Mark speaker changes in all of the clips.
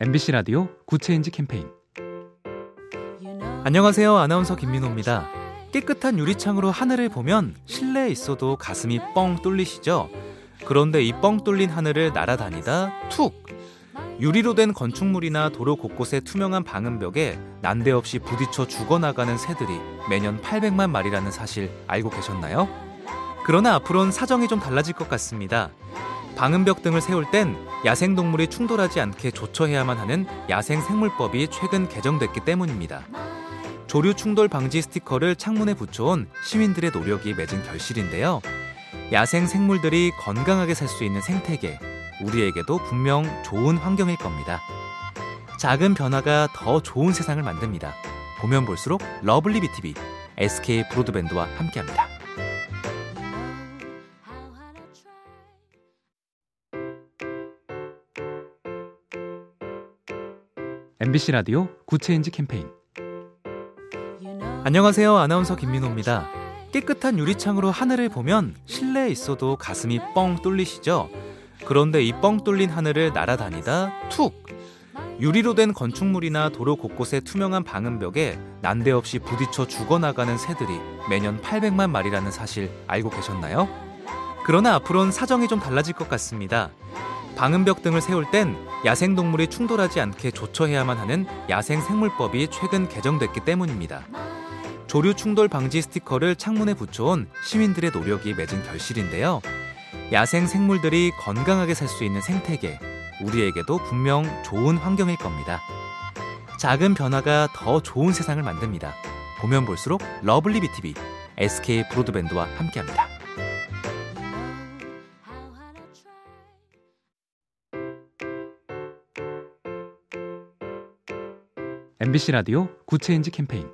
Speaker 1: MBC 라디오 Good Change 캠페인
Speaker 2: 안녕하세요. 아나운서 김민호입니다. 깨끗한 유리창으로 하늘을 보면 실내에 있어도 가슴이 뻥 뚫리시죠? 그런데 이 뻥 뚫린 하늘을 날아다니다 툭! 유리로 된 건축물이나 도로 곳곳의 투명한 방음벽에 난데없이 부딪혀 죽어나가는 새들이 매년 800만 마리라는 사실 알고 계셨나요? 그러나 앞으로는 사정이 좀 달라질 것 같습니다. 방음벽 등을 세울 땐 야생동물이 충돌하지 않게 조처해야만 하는 야생생물법이 최근 개정됐기 때문입니다. 조류 충돌 방지 스티커를 창문에 붙여온 시민들의 노력이 맺은 결실인데요. 야생 생물들이 건강하게 살 수 있는 생태계, 우리에게도 분명 좋은 환경일 겁니다. 작은 변화가 더 좋은 세상을 만듭니다. 보면 볼수록 lovely B tv SK 브로드밴드와 함께합니다.
Speaker 1: MBC 라디오 Good Change 캠페인
Speaker 2: 안녕하세요. 아나운서 김민호입니다. 깨끗한 유리창으로 하늘을 보면 실내에 있어도 가슴이 뻥 뚫리시죠? 그런데 이 뻥 뚫린 하늘을 날아다니다 툭! 유리로 된 건축물이나 도로 곳곳의 투명한 방음벽에 난데없이 부딪혀 죽어나가는 새들이 매년 800만 마리라는 사실 알고 계셨나요? 그러나 앞으로는 사정이 좀 달라질 것 같습니다. 방음벽 등을 세울 땐 야생동물이 충돌하지 않게 조처해야만 하는 야생생물법이 최근 개정됐기 때문입니다. 조류 충돌 방지 스티커를 창문에 붙여온 시민들의 노력이 맺은 결실인데요. 야생 생물들이 건강하게 살 수 있는 생태계, 우리에게도 분명 좋은 환경일 겁니다. 작은 변화가 더 좋은 세상을 만듭니다. 보면 볼수록 lovely B tv SK 브로드밴드와 함께합니다.
Speaker 1: MBC 라디오 Good Change 캠페인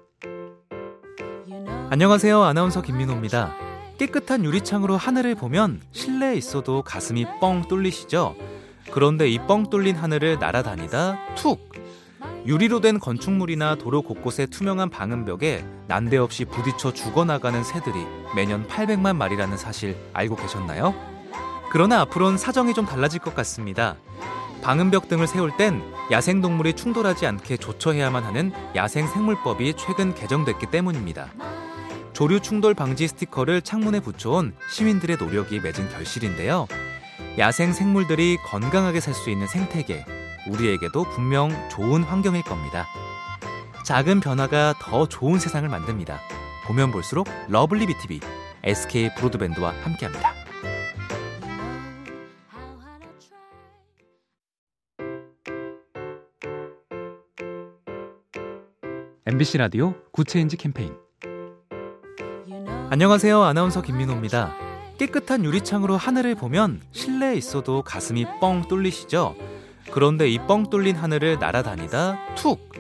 Speaker 2: 안녕하세요. 아나운서 김민호입니다. 깨끗한 유리창으로 하늘을 보면 실내에 있어도 가슴이 뻥 뚫리시죠? 그런데 이 뻥 뚫린 하늘을 날아다니다 툭! 유리로 된 건축물이나 도로 곳곳의 투명한 방음벽에 난데없이 부딪혀 죽어나가는 새들이 매년 800만 마리라는 사실 알고 계셨나요? 그러나 앞으로는 사정이 좀 달라질 것 같습니다. 방음벽 등을 세울 땐 야생동물이 충돌하지 않게 조처해야만 하는 야생생물법이 최근 개정됐기 때문입니다. 조류 충돌 방지 스티커를 창문에 붙여온 시민들의 노력이 맺은 결실인데요. 야생 생물들이 건강하게 살 수 있는 생태계, 우리에게도 분명 좋은 환경일 겁니다. 작은 변화가 더 좋은 세상을 만듭니다. 보면 볼수록 lovely B tv SK 브로드밴드와 함께합니다.
Speaker 1: MBC 라디오 Good Change 캠페인
Speaker 2: 안녕하세요. 아나운서 김민호입니다. 깨끗한 유리창으로 하늘을 보면 실내에 있어도 가슴이 뻥 뚫리시죠? 그런데 이 뻥 뚫린 하늘을 날아다니다 툭!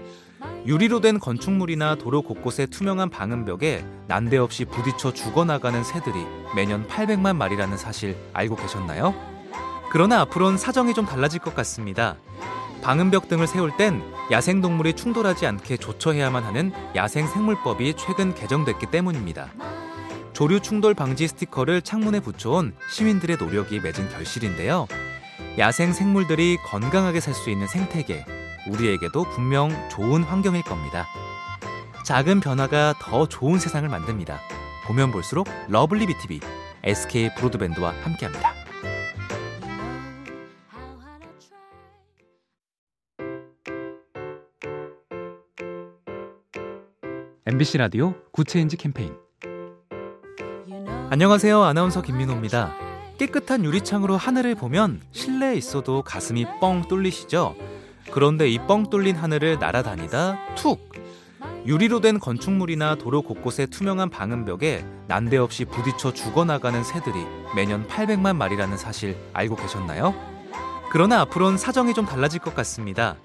Speaker 2: 유리로 된 건축물이나 도로 곳곳의 투명한 방음벽에 난데없이 부딪혀 죽어나가는 새들이 매년 800만 마리라는 사실 알고 계셨나요? 그러나 앞으로는 사정이 좀 달라질 것 같습니다. 방음벽 등을 세울 땐 야생동물이 충돌하지 않게 조처해야만 하는 야생생물법이 최근 개정됐기 때문입니다. 조류 충돌 방지 스티커를 창문에 붙여온 시민들의 노력이 맺은 결실인데요. 야생 생물들이 건강하게 살 수 있는 생태계, 우리에게도 분명 좋은 환경일 겁니다. 작은 변화가 더 좋은 세상을 만듭니다. 보면 볼수록 lovely B tv SK 브로드밴드와 함께합니다.
Speaker 1: MBC 라디오 Good Change 캠페인
Speaker 2: 안녕하세요. 아나운서 김민호입니다. 깨끗한 유리창으로 하늘을 보면 실내에 있어도 가슴이 뻥 뚫리시죠? 그런데 이 뻥 뚫린 하늘을 날아다니다 툭! 유리로 된 건축물이나 도로 곳곳의 투명한 방음벽에 난데없이 부딪혀 죽어나가는 새들이 매년 800만 마리라는 사실 알고 계셨나요? 그러나 앞으로는 사정이 좀 달라질 것 같습니다.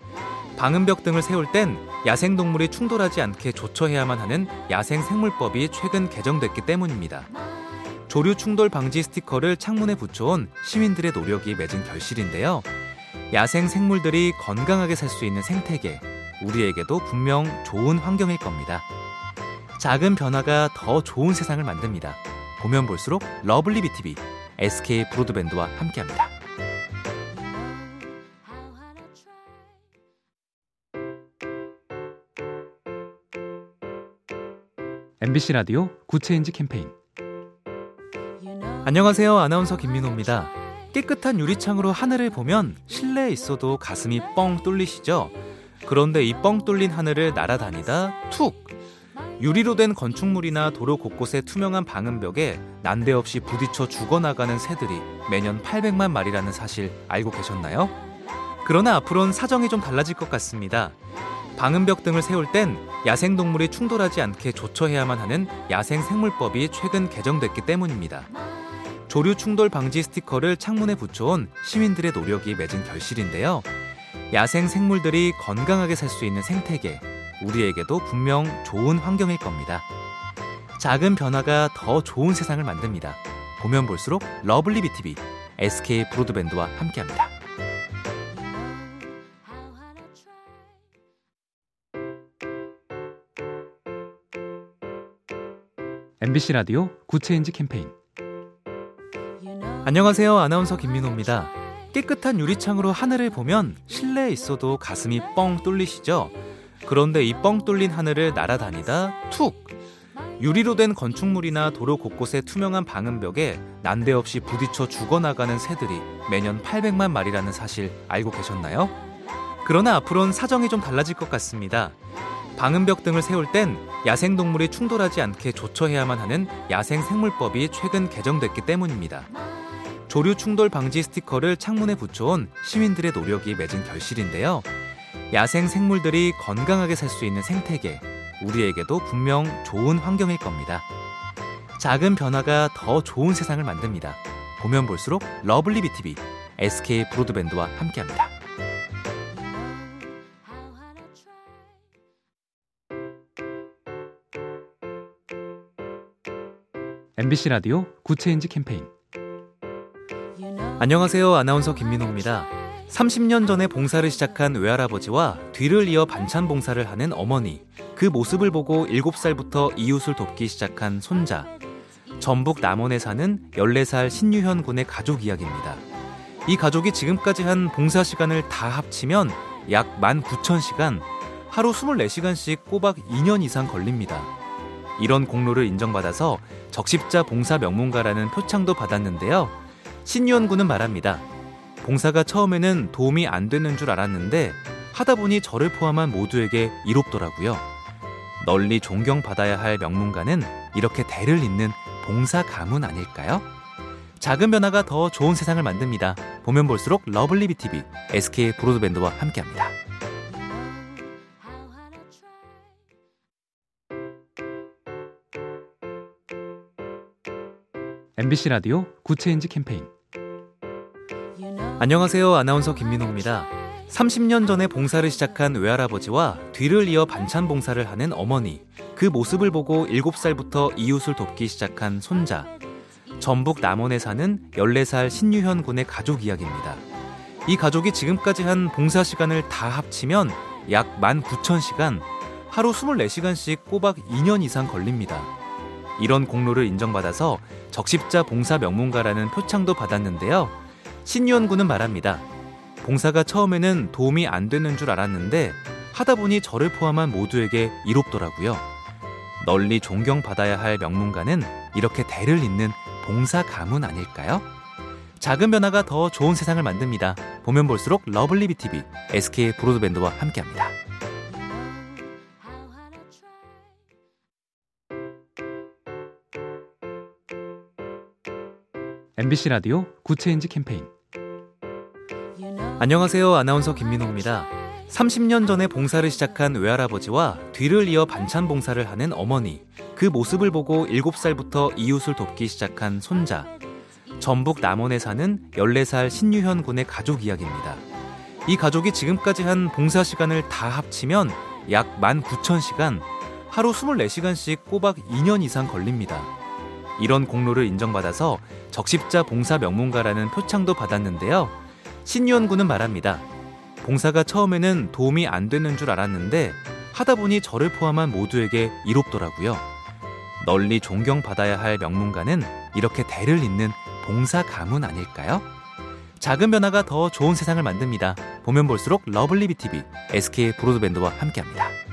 Speaker 2: 방음벽 등을 세울 땐 야생동물이 충돌하지 않게 조처해야만 하는 야생생물법이 최근 개정됐기 때문입니다. 조류 충돌 방지 스티커를 창문에 붙여온 시민들의 노력이 맺은 결실인데요. 야생 생물들이 건강하게 살 수 있는 생태계, 우리에게도 분명 좋은 환경일 겁니다. 작은 변화가 더 좋은 세상을 만듭니다. 보면 볼수록 lovely B tv SK 브로드밴드와 함께합니다.
Speaker 1: MBC 라디오 Good Change 캠페인
Speaker 2: 안녕하세요. 아나운서 김민호입니다. 깨끗한 유리창으로 하늘을 보면 실내에 있어도 가슴이 뻥 뚫리시죠? 그런데 이 뻥 뚫린 하늘을 날아다니다 툭! 유리로 된 건축물이나 도로 곳곳의 투명한 방음벽에 난데없이 부딪혀 죽어나가는 새들이 매년 800만 마리라는 사실 알고 계셨나요? 그러나 앞으로는 사정이 좀 달라질 것 같습니다. 방음벽 등을 세울 땐 야생동물이 충돌하지 않게 조처해야만 하는 야생생물법이 최근 개정됐기 때문입니다. 조류 충돌 방지 스티커를 창문에 붙여온 시민들의 노력이 맺은 결실인데요. 야생 생물들이 건강하게 살 수 있는 생태계, 우리에게도 분명 좋은 환경일 겁니다. 작은 변화가 더 좋은 세상을 만듭니다. 보면 볼수록 lovely B tv SK 브로드밴드와 함께합니다.
Speaker 1: MBC 라디오 Good Change 캠페인
Speaker 2: 안녕하세요. 아나운서 김민호입니다. 깨끗한 유리창으로 하늘을 보면 실내에 있어도 가슴이 뻥 뚫리시죠? 그런데 이 뻥 뚫린 하늘을 날아다니다 툭! 유리로 된 건축물이나 도로 곳곳의 투명한 방음벽에 난데없이 부딪혀 죽어나가는 새들이 매년 800만 마리라는 사실 알고 계셨나요? 그러나 앞으로는 사정이 좀 달라질 것 같습니다. 방음벽 등을 세울 땐 야생동물이 충돌하지 않게 조처해야만 하는 야생생물법이 최근 개정됐기 때문입니다. 조류 충돌 방지 스티커를 창문에 붙여온 시민들의 노력이 맺은 결실인데요. 야생 생물들이 건강하게 살 수 있는 생태계, 우리에게도 분명 좋은 환경일 겁니다. 작은 변화가 더 좋은 세상을 만듭니다. 보면 볼수록 lovely B tv SK 브로드밴드와 함께합니다.
Speaker 1: MBC 라디오 Good Change 캠페인
Speaker 2: 안녕하세요. 아나운서 김민호입니다. 30년 전에 봉사를 시작한 외할아버지와 뒤를 이어 반찬 봉사를 하는 어머니, 그 모습을 보고 7살부터 이웃을 돕기 시작한 손자, 전북 남원에 사는 14살 신유현 군의 가족 이야기입니다. 이 가족이 지금까지 한 봉사 시간을 다 합치면 약 19,000시간, 하루 24시간씩 꼬박 2년 이상 걸립니다. 이런 공로를 인정받아서 적십자 봉사 명문가라는 표창도 받았는데요. 신유현 군은 말합니다. 봉사가 처음에는 도움이 안 되는 줄 알았는데 하다 보니 저를 포함한 모두에게 이롭더라고요. 널리 존경받아야 할 명문가는 이렇게 대를 잇는 봉사 가문 아닐까요? 작은 변화가 더 좋은 세상을 만듭니다. 보면 볼수록 lovely B tv SK 브로드밴드와 함께합니다.
Speaker 1: MBC 라디오 Good Change 캠페인
Speaker 2: 안녕하세요. 아나운서 김민호입니다. 30년 전에 봉사를 시작한 외할아버지와 뒤를 이어 반찬 봉사를 하는 어머니, 그 모습을 보고 7살부터 이웃을 돕기 시작한 손자, 전북 남원에 사는 14살 신유현 군의 가족 이야기입니다. 이 가족이 지금까지 한 봉사 시간을 다 합치면 약 19,000시간, 하루 24시간씩 꼬박 2년 이상 걸립니다. 이런 공로를 인정받아서 적십자 봉사 명문가라는 표창도 받았는데요. 신유현 군은 말합니다. 봉사가 처음에는 도움이 안 되는 줄 알았는데 하다 보니 저를 포함한 모두에게 이롭더라고요. 널리 존경받아야 할 명문가는 이렇게 대를 잇는 봉사 가문 아닐까요? 작은 변화가 더 좋은 세상을 만듭니다. 보면 볼수록 lovely B tv SK 브로드밴드와 함께합니다.
Speaker 1: MBC 라디오 Good Change 캠페인
Speaker 2: 안녕하세요. 아나운서 김민호입니다. 30년 전에 봉사를 시작한 외할아버지와 뒤를 이어 반찬 봉사를 하는 어머니, 그 모습을 보고 7살부터 이웃을 돕기 시작한 손자, 전북 남원에 사는 14살 신유현 군의 가족 이야기입니다. 이 가족이 지금까지 한 봉사 시간을 다 합치면 약 19,000시간, 하루 24시간씩 꼬박 2년 이상 걸립니다. 이런 공로를 인정받아서 적십자 봉사 명문가라는 표창도 받았는데요. 신유현 군은 말합니다. 봉사가 처음에는 도움이 안 되는 줄 알았는데 하다 보니 저를 포함한 모두에게 이롭더라고요. 널리 존경받아야 할 명문가는 이렇게 대를 잇는 봉사 가문 아닐까요? 작은 변화가 더 좋은 세상을 만듭니다. 보면 볼수록 lovely B tv SK 브로드밴드와 함께합니다.